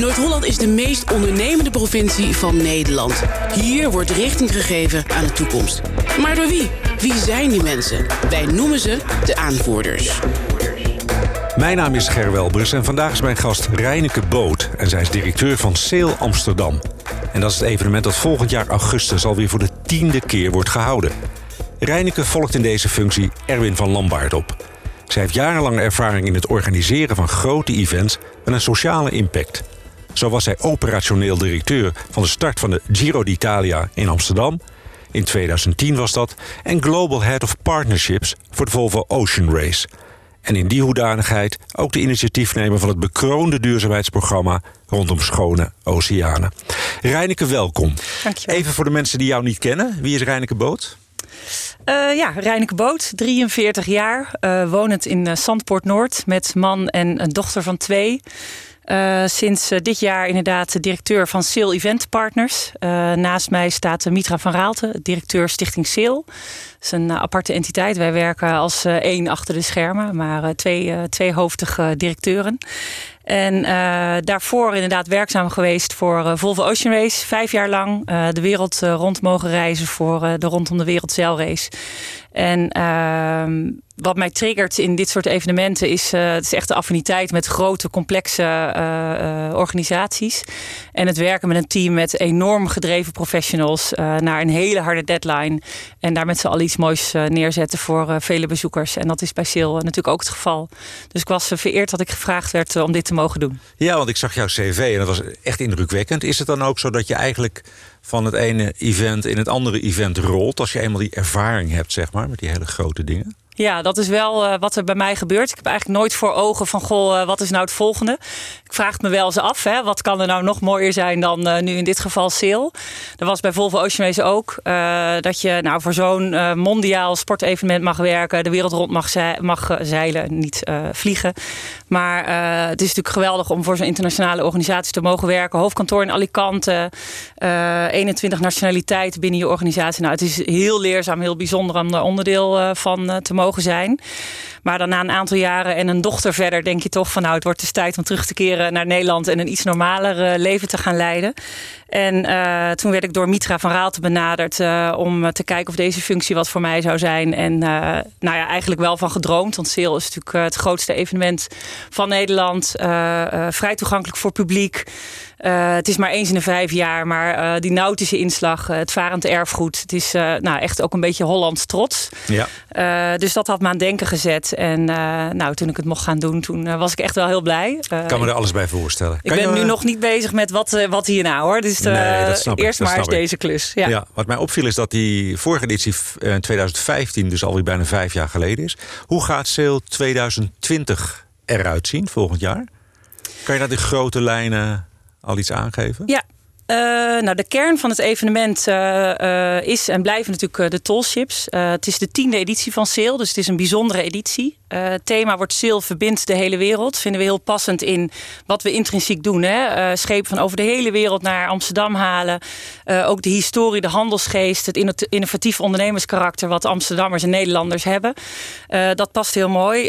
Noord-Holland is de meest ondernemende provincie van Nederland. Hier wordt richting gegeven aan de toekomst. Maar door wie? Wie zijn die mensen? Wij noemen ze de aanvoerders. Mijn naam is Ger Welbers en vandaag is mijn gast Reineke Boot. En zij is directeur van Sale Amsterdam. En dat is het evenement dat volgend jaar augustus alweer voor de tiende keer wordt gehouden. Reineke volgt in deze functie Erwin van Lambaard op. Zij heeft jarenlange ervaring in het organiseren van grote events met een sociale impact. Zo was zij operationeel directeur van de start van de Giro d'Italia in Amsterdam. In 2010 was dat. En Global Head of Partnerships voor de Volvo Ocean Race. En in die hoedanigheid ook de initiatiefnemer van het bekroonde duurzaamheidsprogramma rondom schone oceanen. Reineke, welkom. Dankjewel. Even voor de mensen die jou niet kennen. Wie is Reineke Boot? Uh, ja, Reineke Boot, 43 jaar, uh, wonend in uh, Zandpoort Noord met man en een dochter van twee. Uh, sinds uh, dit jaar inderdaad directeur van Sale Event Partners. Uh, naast mij staat Mitra van Raalte, directeur Stichting Sale. Dat is een aparte entiteit. Wij werken als één achter de schermen, maar twee, twee hoofdige directeuren. En daarvoor inderdaad werkzaam geweest voor Volvo Ocean Race. Vijf jaar lang de wereld rond mogen reizen voor de Rondom de Wereld Zeilrace. En ehm, wat mij triggert in dit soort evenementen is, het is echt de affiniteit met grote, complexe organisaties. En het werken met een team met enorm gedreven professionals naar een hele harde deadline. En daar met z'n allen iets moois neerzetten voor vele bezoekers. En dat is bij Sil natuurlijk ook het geval. Dus ik was vereerd dat ik gevraagd werd om dit te mogen doen. Ja, want ik zag jouw cv en dat was echt indrukwekkend. Is het dan ook zo dat je eigenlijk van het ene event in het andere event rolt... als je eenmaal die ervaring hebt, zeg maar, met die hele grote dingen? Ja, dat is wel uh, wat er bij mij gebeurt. Ik heb eigenlijk nooit voor ogen van, goh, uh, wat is nou het volgende? Ik vraag het me wel eens af, hè, wat kan er nou nog mooier zijn dan uh, nu in dit geval Sale? Er was bij Volvo Ocean Race ook dat je nou, voor zo'n mondiaal sportevenement mag werken, de wereld rond mag, mag zeilen, niet vliegen. Maar het is natuurlijk geweldig om voor zo'n internationale organisatie te mogen werken. Hoofdkantoor in Alicante, 21 nationaliteiten binnen je organisatie. Nou, het is heel leerzaam, heel bijzonder om er onderdeel van te mogen zijn. Maar dan na een aantal jaren en een dochter verder denk je toch van nou het wordt dus tijd om terug te keren naar Nederland en een iets normaler leven te gaan leiden. En uh, toen werd ik door Mitra van Raalte benaderd uh, om te kijken of deze functie wat voor mij zou zijn. En nou ja, eigenlijk wel van gedroomd. Want Sale is natuurlijk het grootste evenement van Nederland. vrij toegankelijk voor publiek. Uh, het is maar eens in de vijf jaar, maar uh, die nautische inslag, uh, het varend erfgoed, het is nou, echt ook een beetje Hollands trots. Ja. dus dat had me aan denken gezet. En nou, toen ik het mocht gaan doen, toen was ik echt wel heel blij. Ik kan me er alles bij voorstellen. Ik ben nu nog niet bezig met wat, wat hierna hoor. Dus nee, dat snap eerst ik, maar eens deze klus. Ja. ja. wat mij opviel is dat die vorige editie in 2015, dus alweer bijna vijf jaar geleden is. Hoe gaat Sale 2020 eruit zien volgend jaar? Kan je dat in grote lijnen al iets aangeven? Ja. Uh, nou, de kern van het evenement uh, uh, is en blijven natuurlijk de tollships. het is de tiende editie van Sale, dus het is een bijzondere editie. het thema wordt Sale verbindt de hele wereld. Vinden we heel passend in wat we intrinsiek doen. Hè? schepen van over de hele wereld naar Amsterdam halen. ook de historie, de handelsgeest, het innovatief ondernemerskarakter... wat Amsterdammers en Nederlanders hebben. dat past heel mooi.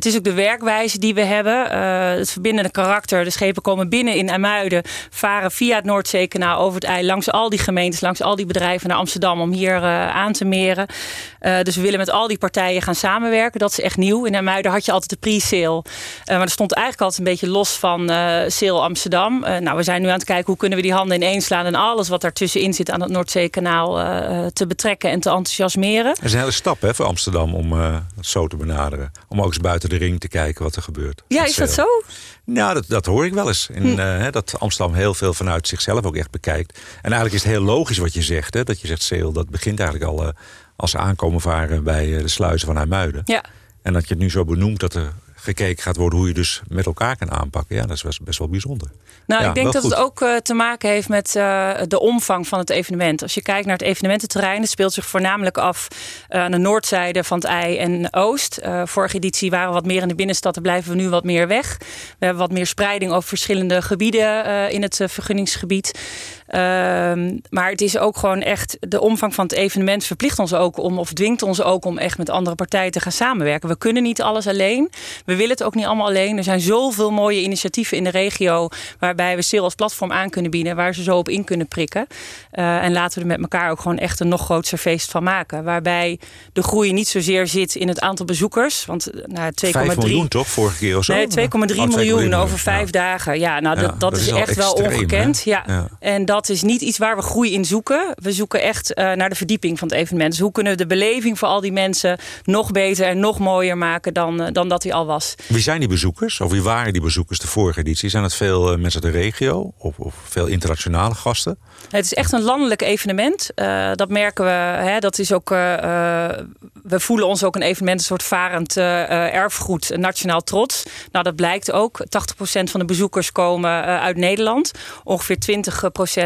Het is ook de werkwijze die we hebben. Uh, het verbindende karakter. De schepen komen binnen in IJmuiden. Varen via het Noordzeekanaal over het ei. Langs al die gemeentes, langs al die bedrijven naar Amsterdam. Om hier uh, aan te meren. Uh, dus we willen met al die partijen gaan samenwerken. Dat is echt nieuw. In IJmuiden had je altijd de pre-sale. maar er stond eigenlijk altijd een beetje los van Sale Amsterdam. nou, we zijn nu aan het kijken hoe kunnen we die handen ineens slaan. En alles wat daartussenin zit aan het Noordzeekanaal te betrekken en te enthousiasmeren. Er is een hele stap hè, voor Amsterdam om het zo te benaderen. Om ook eens buiten de ring te kijken wat er gebeurt. Ja, is dat zo? Nou, dat, dat hoor ik wel eens. In, hm. uh, dat Amsterdam heel veel vanuit zichzelf ook echt bekijkt. En eigenlijk is het heel logisch wat je zegt. Hè? Dat je zegt, Seel, dat begint eigenlijk al uh, als ze aankomen varen bij de sluizen van IJmuiden. Ja. En dat je het nu zo benoemt dat er gekeken gaat worden hoe je dus met elkaar kan aanpakken. Ja, dat is best, best wel bijzonder. Nou, ja, ik denk dat het ook uh, te maken heeft met uh, de omvang van het evenement. Als je kijkt naar het evenemententerrein, het speelt zich voornamelijk af uh, aan de noordzijde van het IJ en Oost. vorige editie waren we wat meer in de binnenstad, daar blijven we nu wat meer weg. We hebben wat meer spreiding over verschillende gebieden in het vergunningsgebied. Ehm, maar het is ook gewoon echt, de omvang van het evenement verplicht ons ook om, of dwingt ons ook om echt met andere partijen te gaan samenwerken. We kunnen niet alles alleen. We willen het ook niet allemaal alleen. Er zijn zoveel mooie initiatieven in de regio waarbij we SIL als platform aan kunnen bieden, waar ze zo op in kunnen prikken. Uh, en laten we er met elkaar ook gewoon echt een nog groter feest van maken. Waarbij de groei niet zozeer zit in het aantal bezoekers. Want uh, nou, 2,3 miljoen toch, vorige keer of zo? Nee, 2,3 miljoen over vijf dagen. Ja, nou, dat, dat, is, echt wel ongekend. Ja. ja. En dat is niet iets waar we groei in zoeken. We zoeken echt uh, naar de verdieping van het evenement. Dus hoe kunnen we de beleving voor al die mensen nog beter en nog mooier maken dan, uh, dan dat hij al was. Wie zijn die bezoekers? Of wie waren die bezoekers de vorige editie? Zijn het veel uh, mensen uit de regio of, of, veel internationale gasten? Het is echt een landelijk evenement. dat merken we. Hè, dat is ook, we voelen ons ook een evenement, een soort varend erfgoed, nationaal trots. Nou, dat blijkt ook. 80% van de bezoekers komen uit Nederland. Ongeveer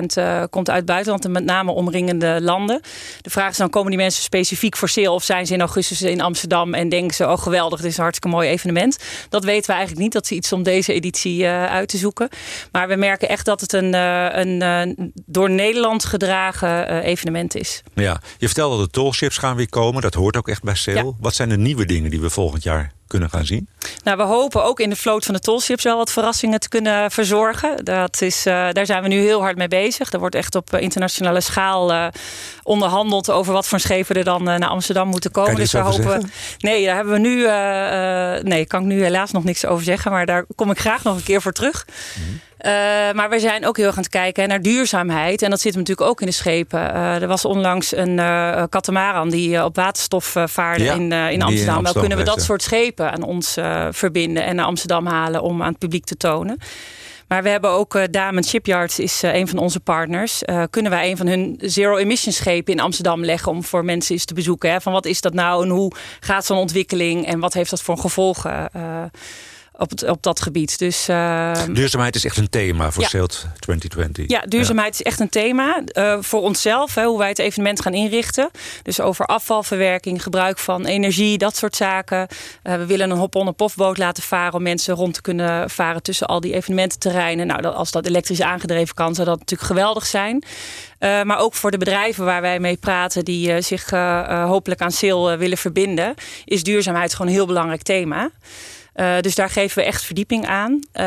20% komt uit het buitenland en met name omringende landen. De vraag is dan, komen die mensen specifiek voor sale of zijn ze in augustus in Amsterdam en denken ze, oh geweldig, dit is een hartstikke mooi evenement. Dat weten we eigenlijk niet. Dat is iets om deze editie uh, uit te zoeken. Maar we merken echt dat het een, uh, een door Nederland gedragen evenement is. Ja, je vertelde dat de tollships gaan weer komen. Dat hoort ook echt bij sale. Ja. Wat zijn de nieuwe dingen die we volgend jaar kunnen gaan zien? Nou, we hopen ook in de vloot van de tollships wel wat verrassingen te kunnen verzorgen. Dat is, uh, daar zijn we nu heel hard mee bezig. Er wordt echt op internationale schaal uh, onderhandeld over wat voor schepen er dan uh, naar Amsterdam moeten komen. dus we hopen. Zeggen? Nee, daar hebben we nu. nee, kan ik nu helaas nog niks over zeggen. Maar daar kom ik graag nog een keer voor terug. Uh, maar we zijn ook heel erg aan het kijken naar duurzaamheid. En dat zit natuurlijk ook in de schepen. Uh, er was onlangs een uh, katamaran die op waterstof vaarde ja, in, in Amsterdam. in Amsterdam. Nou kunnen we dat soort schepen aan ons verbinden en naar Amsterdam halen om aan het publiek te tonen. Maar we hebben ook uh, Damen Shipyards is uh, een van onze partners. Uh, kunnen wij een van hun zero emission schepen in Amsterdam leggen om voor mensen eens te bezoeken? Hè? Van wat is dat nou en hoe gaat zo'n ontwikkeling en wat heeft dat voor gevolgen? Op, het, op dat gebied. Dus, uh, duurzaamheid is echt een thema voor ja. SAILT 2020. Ja, duurzaamheid ja. is echt een thema. Uh, voor onszelf, hè, hoe wij het evenement gaan inrichten. Dus over afvalverwerking, gebruik van energie, dat soort zaken. Uh, we willen een hop-on-en-pofboot laten varen... om mensen rond te kunnen varen tussen al die evenemententerreinen. Nou, dat, als dat elektrisch aangedreven kan, zou dat natuurlijk geweldig zijn. Uh, maar ook voor de bedrijven waar wij mee praten... die uh, zich uh, hopelijk aan SAIL willen verbinden... is duurzaamheid gewoon een heel belangrijk thema. Uh, dus daar geven we echt verdieping aan. Uh,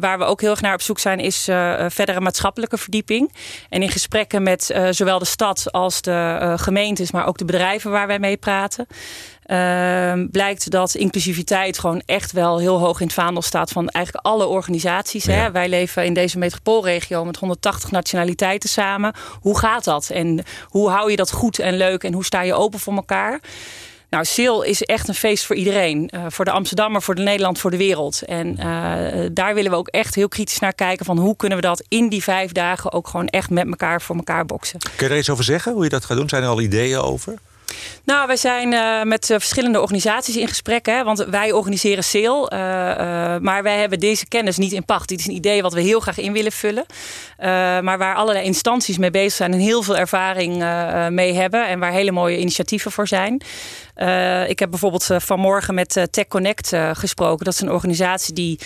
waar we ook heel erg naar op zoek zijn, is uh, verdere maatschappelijke verdieping. En in gesprekken met zowel de stad als de gemeentes, maar ook de bedrijven waar wij mee praten. blijkt dat inclusiviteit gewoon echt wel heel hoog in het vaandel staat van eigenlijk alle organisaties. Ja. Hè? Wij leven in deze metropoolregio met 180 nationaliteiten samen. Hoe gaat dat? En hoe hou je dat goed en leuk en hoe sta je open voor elkaar? Nou, SIL is echt een feest voor iedereen. Uh, voor de Amsterdammer, voor de Nederland, voor de wereld. En uh, daar willen we ook echt heel kritisch naar kijken... van hoe kunnen we dat in die vijf dagen ook gewoon echt met elkaar voor elkaar boksen. Kun je er iets over zeggen, hoe je dat gaat doen? Zijn er al ideeën over? Nou, wij zijn uh, met uh, verschillende organisaties in gesprek. Hè, want wij organiseren SAIL. Uh, maar wij hebben deze kennis niet in pacht. Dit is een idee wat we heel graag in willen vullen. maar waar allerlei instanties mee bezig zijn en heel veel ervaring mee hebben. En waar hele mooie initiatieven voor zijn. Uh, ik heb bijvoorbeeld uh, vanmorgen met uh, Tech Connect gesproken. Dat is een organisatie die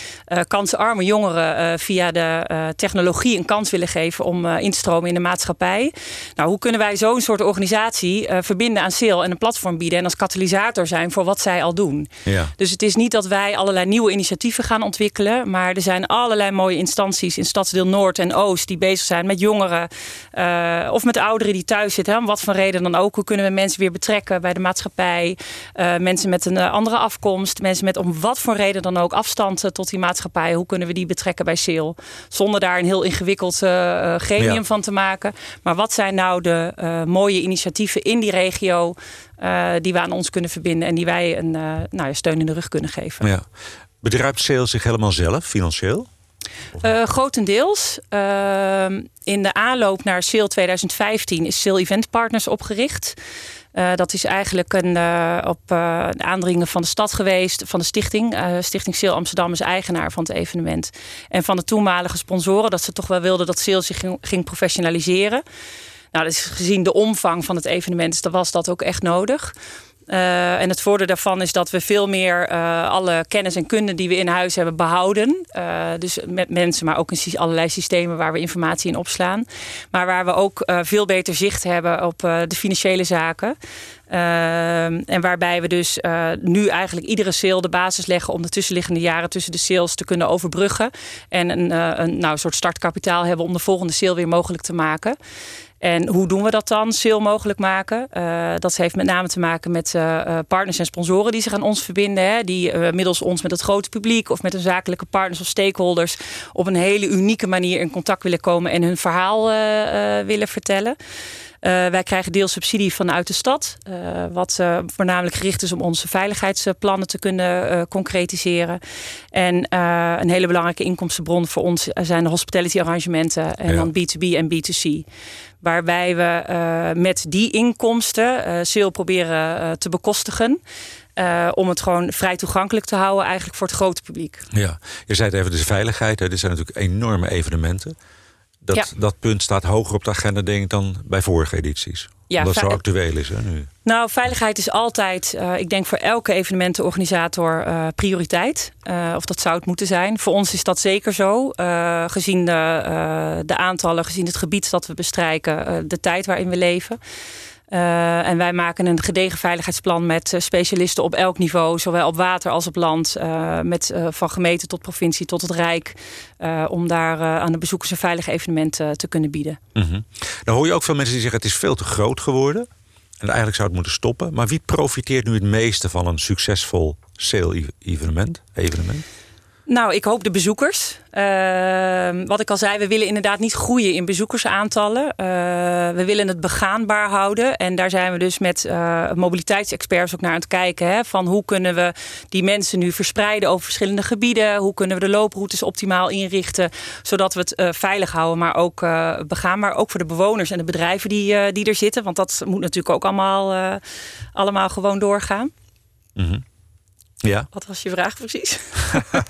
kansarme jongeren via de technologie een kans willen geven om in te stromen in de maatschappij. Nou, hoe kunnen wij zo'n soort organisatie verbinden aan SAIL en een platform bieden en als katalysator zijn voor wat zij al doen? Ja. Dus het is niet dat wij allerlei nieuwe initiatieven gaan ontwikkelen, maar er zijn allerlei mooie instanties in Stadsdeel Noord en Oost die bezig zijn met jongeren of met ouderen die thuis zitten. Hè, om wat voor reden dan ook. Hoe kunnen we mensen weer betrekken bij de maatschappij? Uh, mensen met een uh, andere afkomst, mensen met om wat voor reden dan ook afstand uh, tot die maatschappij. Hoe kunnen we die betrekken bij SEAL? Zonder daar een heel ingewikkeld gremium ja. van te maken. Maar wat zijn nou de mooie initiatieven in die regio die we aan ons kunnen verbinden en die wij een nou, steun in de rug kunnen geven? Ja. Bedruipt SEAL zich helemaal zelf, financieel? Uh, grotendeels. In de aanloop naar SAIL 2015 is SAIL Event Partners opgericht. Uh, dat is eigenlijk een, uh, op uh, aandringen van de stad geweest, van de stichting. stichting Seel Amsterdam is eigenaar van het evenement. En van de toenmalige sponsoren, dat ze toch wel wilden dat Seel zich ging, ging professionaliseren. Nou, is gezien de omvang van het evenement, dus was dat ook echt nodig. Uh, en het voordeel daarvan is dat we veel meer uh, alle kennis en kunde die we in huis hebben behouden. Uh, dus met mensen, maar ook in allerlei systemen waar we informatie in opslaan. Maar waar we ook veel beter zicht hebben op de financiële zaken. en waarbij we dus nu eigenlijk iedere sale de basis leggen om de tussenliggende jaren tussen de sales te kunnen overbruggen. En een, een nou, soort startkapitaal hebben om de volgende sale weer mogelijk te maken. En hoe doen we dat dan? Sale mogelijk maken. Uh, dat heeft met name te maken met uh, partners en sponsoren die zich aan ons verbinden. Hè, die uh, middels ons met het grote publiek of met hun zakelijke partners of stakeholders op een hele unieke manier in contact willen komen en hun verhaal willen vertellen. Uh, wij krijgen deels subsidie vanuit de stad, uh, wat uh, voornamelijk gericht is om onze veiligheidsplannen te kunnen concretiseren. En een hele belangrijke inkomstenbron voor ons zijn de hospitality arrangementen en ja. dan B2B en B2C. Waarbij we met die inkomsten sale proberen te bekostigen. Uh, om het gewoon vrij toegankelijk te houden, eigenlijk voor het grote publiek. Ja, je zei het even, dus veiligheid. Hè. Dit zijn natuurlijk enorme evenementen. Dat, ja. dat punt staat hoger op de agenda, denk ik, dan bij vorige edities. Ja, Omdat het zo actueel is hè, nu. Nou, veiligheid is altijd, uh, ik denk voor elke evenementenorganisator uh, prioriteit. Uh, of dat zou het moeten zijn. Voor ons is dat zeker zo. gezien de, de aantallen, gezien het gebied dat we bestrijken, de tijd waarin we leven. Uh, en wij maken een gedegen veiligheidsplan met uh, specialisten op elk niveau, zowel op water als op land, uh, met, van gemeente tot provincie tot het Rijk, om daar aan de bezoekers een veilig evenement te kunnen bieden. Mm -hmm. Dan hoor je ook veel mensen die zeggen het is veel te groot geworden en eigenlijk zou het moeten stoppen. Maar wie profiteert nu het meeste van een succesvol sale-evenement? Evenement? Nou, ik hoop de bezoekers. Uh, wat ik al zei, we willen inderdaad niet groeien in bezoekersaantallen. Uh, we willen het begaanbaar houden. En daar zijn we dus met uh, mobiliteitsexperts ook naar aan het kijken. Hè, van hoe kunnen we die mensen nu verspreiden over verschillende gebieden? Hoe kunnen we de looproutes optimaal inrichten? Zodat we het eh, veilig houden, maar ook begaanbaar. Ook voor de bewoners en de bedrijven die, die er zitten. Want dat moet natuurlijk ook allemaal, allemaal gewoon doorgaan. Mm ja. Wat was je vraag precies?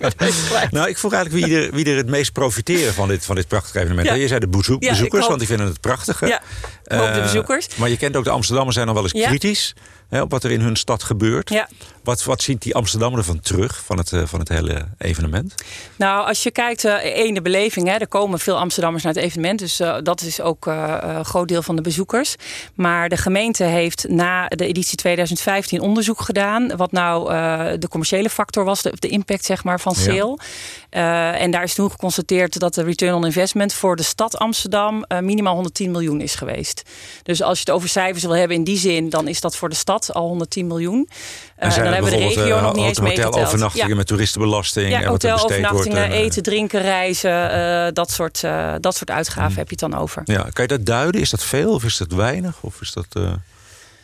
nou, ik vroeg eigenlijk wie er, wie er het meest profiteren van dit, van dit prachtige evenement. Ja. Je zei de bezoek, bezoekers, want die vinden het prachtig. Ja, de bezoekers. Maar je kent ook de Amsterdammers zijn nog wel eens kritisch hè, op wat er in hun stad gebeurt. Ja. Wat, wat ziet die Amsterdammer ervan terug, van het, uh, van het hele evenement? Nou, als je kijkt, uh, één, de beleving. Hè, er komen veel Amsterdammers naar het evenement. Dus uh, dat is ook een groot deel van de bezoekers. Maar de gemeente heeft na de editie 2015 onderzoek gedaan. Wat nou de commerciële factor was, de, de impact zeg maar, van sale. Ja. en daar is toen geconstateerd dat de return on investment voor de stad Amsterdam minimaal 110 miljoen is geweest. Dus als je het over cijfers wil hebben in die zin, dan is dat voor de stad al 110 miljoen. En uh, dan hebben we de regio nog niet eens meegeteld. Hotelovernachtingen ja. met toeristenbelasting. Ja, hotelovernachtingen, eh, eten, drinken, reizen. Dat, soort, dat soort uitgaven hmm. heb je het dan over. Ja, kan je dat duiden? Is dat veel of is dat weinig? Of is dat...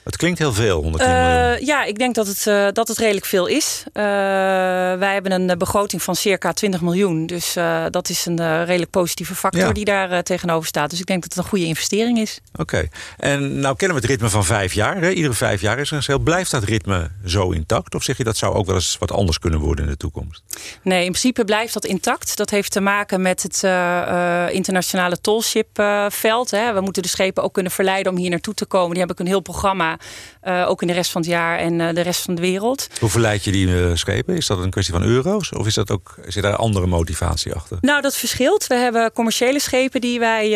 Het klinkt heel veel, 110 uh, miljoen. Ja, ik denk dat het, uh, dat het redelijk veel is. Uh, wij hebben een begroting van circa 20 miljoen. Dus dat is een redelijk positieve factor ja. die daar tegenover staat. Dus ik denk dat het een goede investering is. Oké. En nou kennen we het ritme van vijf jaar. Hè? Iedere vijf jaar is er een sale. Blijft dat ritme zo intact? Of zeg je dat zou ook wel eens wat anders kunnen worden in de toekomst? Nee, in principe blijft dat intact. Dat heeft te maken met het internationale tollshipveld. we moeten de schepen ook kunnen verleiden om hier naartoe te komen. Die hebben ook een heel programma uh, ook in de rest van het jaar en uh, de rest van de wereld. Hoe verleid je die uh, schepen? Is dat een kwestie van euro's? Of is dat ook, zit daar andere motivatie achter? Nou, dat verschilt. We hebben commerciële schepen die wij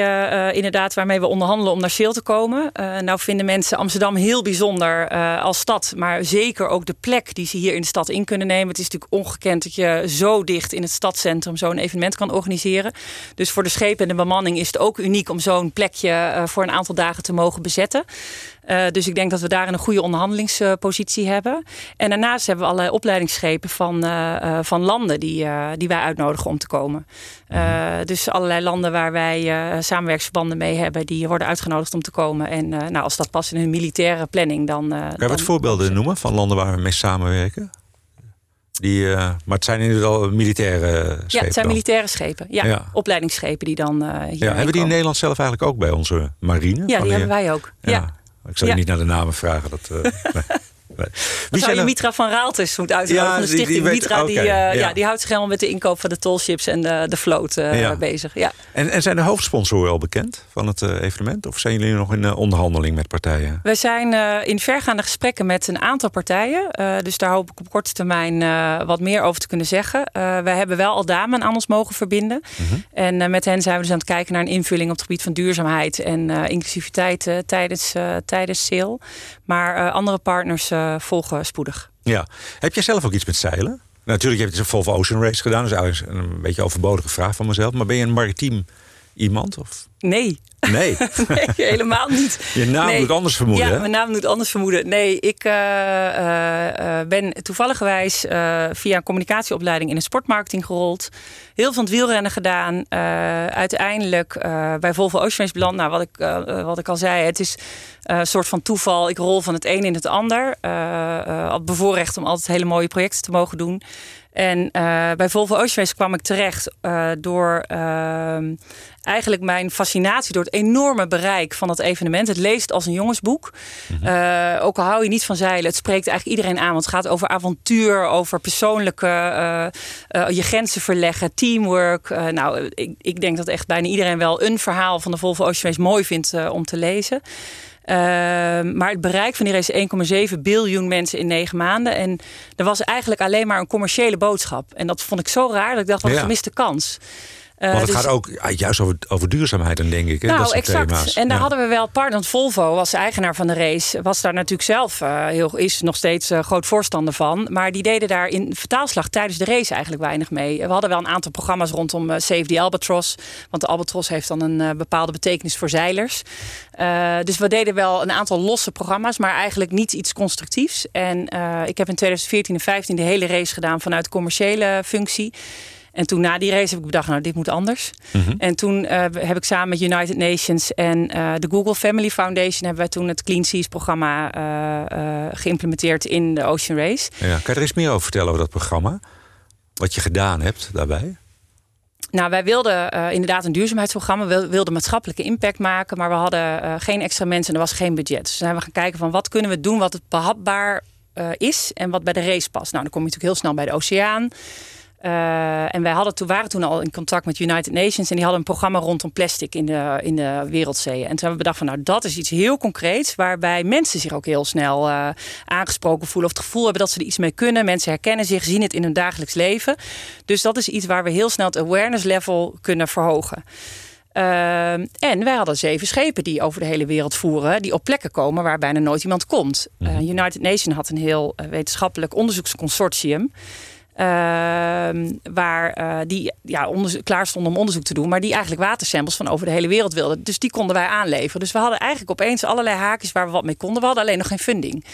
inderdaad waarmee we onderhandelen om naar Seel te komen. nou vinden mensen Amsterdam heel bijzonder als stad. Maar zeker ook de plek die ze hier in de stad in kunnen nemen. Het is natuurlijk ongekend dat je zo dicht in het stadscentrum zo'n evenement kan organiseren. Dus voor de schepen en de bemanning is het ook uniek om zo'n plekje voor een aantal dagen te mogen bezetten. Uh, dus ik denk dat we daar een goede onderhandelingspositie hebben. En daarnaast hebben we allerlei opleidingsschepen van, uh, van landen die, uh, die wij uitnodigen om te komen. dus allerlei landen waar wij samenwerksverbanden mee hebben, die worden uitgenodigd om te komen. En nou, als dat past in hun militaire planning, dan. Kan je wat voorbeelden noemen van landen waar we mee samenwerken? Die, uh, maar het zijn inderdaad militaire schepen. Ja, het zijn dan. militaire schepen. Ja, ja, opleidingsschepen die dan uh, hier ja, Hebben die in Nederland zelf eigenlijk ook bij onze marine? Ja, die hebben wij ook. ja. Ik zal je niet naar de namen vragen. Dat, uh, Wie zou je. Mitra van Raaltes moet uitnodigen ja, van de stichting die, die Mitra. die, uh, ja. ja. die houdt zich helemaal met de inkoop van de tollships en de, de vloot uh, bezig. Ja. En, en zijn de hoofdsponsoren al bekend van het uh, evenement? Of zijn jullie nog in onderhandeling met partijen? We zijn in vergaande gesprekken met een aantal partijen. dus daar hoop ik op korte termijn wat meer over te kunnen zeggen. we hebben wel al damen aan ons mogen verbinden. Mm -hmm. En met hen zijn we dus aan het kijken naar een invulling op het gebied van duurzaamheid en inclusiviteit tijdens, tijdens sale. Maar andere partners volgen spoedig. Ja. Heb jij zelf ook iets met zeilen? Natuurlijk heb je een Volvo Ocean Race gedaan. Dat is eigenlijk een beetje overbodige vraag van mezelf. Maar ben je een maritiem iemand? Of? Nee. Nee. nee, helemaal niet. Je naam nee. doet anders vermoeden. Ja, mijn naam doet anders vermoeden. Nee, ik uh, uh, ben toevalligerwijs via een communicatieopleiding in de sportmarketing gerold. Heel veel van het wielrennen gedaan. uiteindelijk bij Volvo Ocean Race beland. Nou, wat ik, wat ik al zei, het is een soort van toeval. Ik rol van het een in het ander. Uh, bevoorrecht om altijd hele mooie projecten te mogen doen. En uh, bij Volvo Ocean Race kwam ik terecht uh, door uh, eigenlijk mijn fascinatie door het enorme bereik van dat evenement. Het leest als een jongensboek. Mm -hmm. ook al hou je niet van zeilen, het spreekt eigenlijk iedereen aan. Want het gaat over avontuur, over persoonlijke je grenzen verleggen, teamwork. nou, ik, ik denk dat echt bijna iedereen wel een verhaal van de Volvo Ocean Race mooi vindt om te lezen. Uh, maar het bereik van die race 1,7 biljoen mensen in negen maanden. En er was eigenlijk alleen maar een commerciële boodschap. En dat vond ik zo raar dat ik dacht, wat een gemiste kans. Uh, Want het dus, gaat ook juist over, over duurzaamheid, dan denk ik. Hè? Nou, dat exact. Thema's. En daar ja. hadden we wel partner. Want Volvo was eigenaar van de race. Was daar natuurlijk zelf uh, heel, is nog steeds uh, groot voorstander van. Maar die deden daar in vertaalslag tijdens de race eigenlijk weinig mee. We hadden wel een aantal programma's rondom Save the Albatros. Want de Albatros heeft dan een bepaalde betekenis voor zeilers. dus we deden wel een aantal losse programma's. Maar eigenlijk niet iets constructiefs. En ik heb in 2014 en 2015 de hele race gedaan vanuit commerciële functie. En toen na die race heb ik bedacht, nou, dit moet anders. Mm -hmm. En toen uh, heb ik samen met United Nations en uh, de Google Family Foundation... hebben wij toen het Clean Seas programma uh, geïmplementeerd in de Ocean Race. Ja, kan je er eens meer over vertellen over dat programma? Wat je gedaan hebt daarbij? Nou, wij wilden uh, inderdaad een duurzaamheidsprogramma. We wilden maatschappelijke impact maken. Maar we hadden uh, geen extra mensen en er was geen budget. Dus zijn we gaan kijken van wat kunnen we doen wat het behapbaar uh, is... en wat bij de race past. Nou, dan kom je natuurlijk heel snel bij de oceaan... Uh, en wij hadden toen, waren toen al in contact met United Nations. En die hadden een programma rondom plastic in de, in de wereldzeeën. En toen hebben we bedacht van nou dat is iets heel concreets. Waarbij mensen zich ook heel snel uh, aangesproken voelen. Of het gevoel hebben dat ze er iets mee kunnen. Mensen herkennen zich, zien het in hun dagelijks leven. Dus dat is iets waar we heel snel het awareness level kunnen verhogen. Uh, en wij hadden zeven schepen die over de hele wereld voeren. Die op plekken komen waar bijna nooit iemand komt. Uh, United Nations had een heel wetenschappelijk onderzoeksconsortium. Uh, waar uh, die ja, klaar stonden om onderzoek te doen, maar die eigenlijk watersamples van over de hele wereld wilden. Dus die konden wij aanleveren. Dus we hadden eigenlijk opeens allerlei haakjes waar we wat mee konden. We hadden alleen nog geen funding.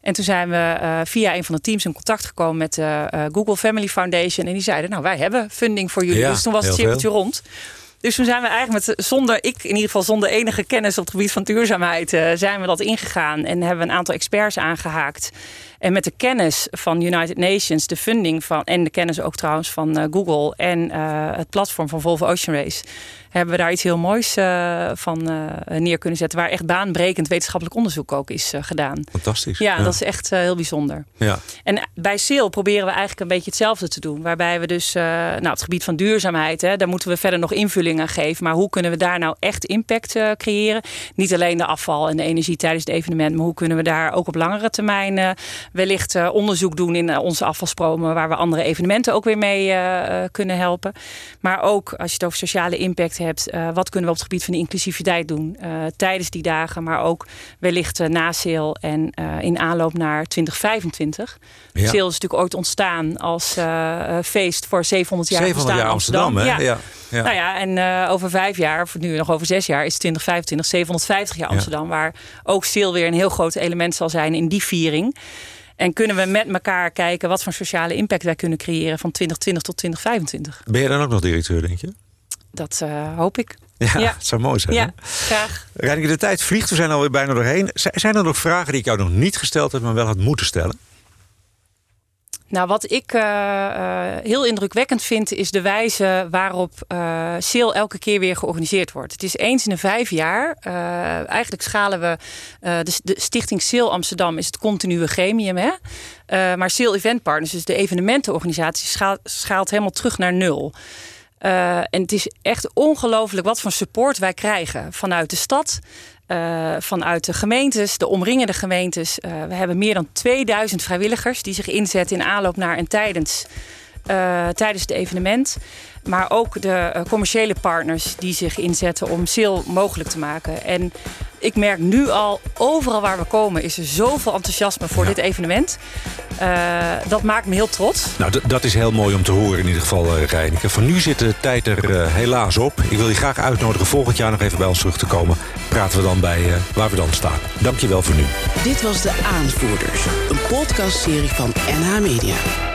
En toen zijn we uh, via een van de teams in contact gekomen met de Google Family Foundation. En die zeiden, nou wij hebben funding voor jullie. Ja, dus toen was het cirkeltje rond. Dus toen zijn we eigenlijk met zonder, ik in ieder geval zonder enige kennis op het gebied van duurzaamheid, uh, zijn we dat ingegaan en hebben we een aantal experts aangehaakt. En met de kennis van United Nations, de funding van, en de kennis ook trouwens van uh, Google en uh, het platform van Volvo Ocean Race, hebben we daar iets heel moois uh, van neer kunnen zetten. Waar echt baanbrekend wetenschappelijk onderzoek ook is gedaan. Fantastisch. Ja, ja. dat is echt heel bijzonder. Ja. En bij SEAL proberen we eigenlijk een beetje hetzelfde te doen. Waarbij we dus, nou, het gebied van duurzaamheid, hè, daar moeten we verder nog invulling aan geven. Maar hoe kunnen we daar nou echt impact creëren? Niet alleen de afval en de energie tijdens het evenement, maar hoe kunnen we daar ook op langere termijn wellicht uh, onderzoek doen in uh, onze afvalstromen, waar we andere evenementen ook weer mee uh, kunnen helpen. Maar ook als je het over sociale impact hebt, wat kunnen we op het gebied van de inclusiviteit doen tijdens die dagen, maar ook wellicht na sale en in aanloop naar 2025. Ja. Sale is natuurlijk ooit ontstaan als feest voor 700 jaar 700 jaar Amsterdam. Amsterdam hè? Ja. Ja. ja. Nou ja, en over vijf jaar, of nu nog over zes jaar, is 2025 750 jaar Amsterdam, waar ook sale weer een heel groot element zal zijn in die viering. En kunnen we met elkaar kijken wat voor sociale impact wij kunnen creëren van 2020 tot 2025. Ben je dan ook nog directeur, denk je? Dat uh, hoop ik. Ja, ja, het zou mooi zijn. Ja, graag. De tijd vliegt. We zijn alweer bijna doorheen. Zijn er nog vragen die ik jou nog niet gesteld heb, maar wel had moeten stellen? Nou, wat ik uh, heel indrukwekkend vind, is de wijze waarop uh, elke keer weer georganiseerd wordt. Het is eens in de vijf jaar. eigenlijk schalen we de, de, Stichting Sale Amsterdam is het continue gremium. Hè? maar Sale Event Partners, dus de evenementenorganisatie, schaalt, schaalt helemaal terug naar nul. En het is echt ongelooflijk wat voor support wij krijgen vanuit de stad, uh, vanuit de gemeentes, de omringende gemeentes. Uh, we hebben meer dan 2000 vrijwilligers die zich inzetten in aanloop naar en tijdens, tijdens het evenement. Maar ook de commerciële partners die zich inzetten om sale mogelijk te maken. En ik merk nu al, overal waar we komen, is er zoveel enthousiasme voor dit evenement. Uh, dat maakt me heel trots. Nou, dat is heel mooi om te horen in ieder geval, uh, Reineke. Van nu zit de tijd er uh, helaas op. Ik wil je graag uitnodigen volgend jaar nog even bij ons terug te komen. Praten we dan bij waar we dan staan. Dankjewel voor nu. Dit was De Aanvoerders, een podcastserie van NH Media.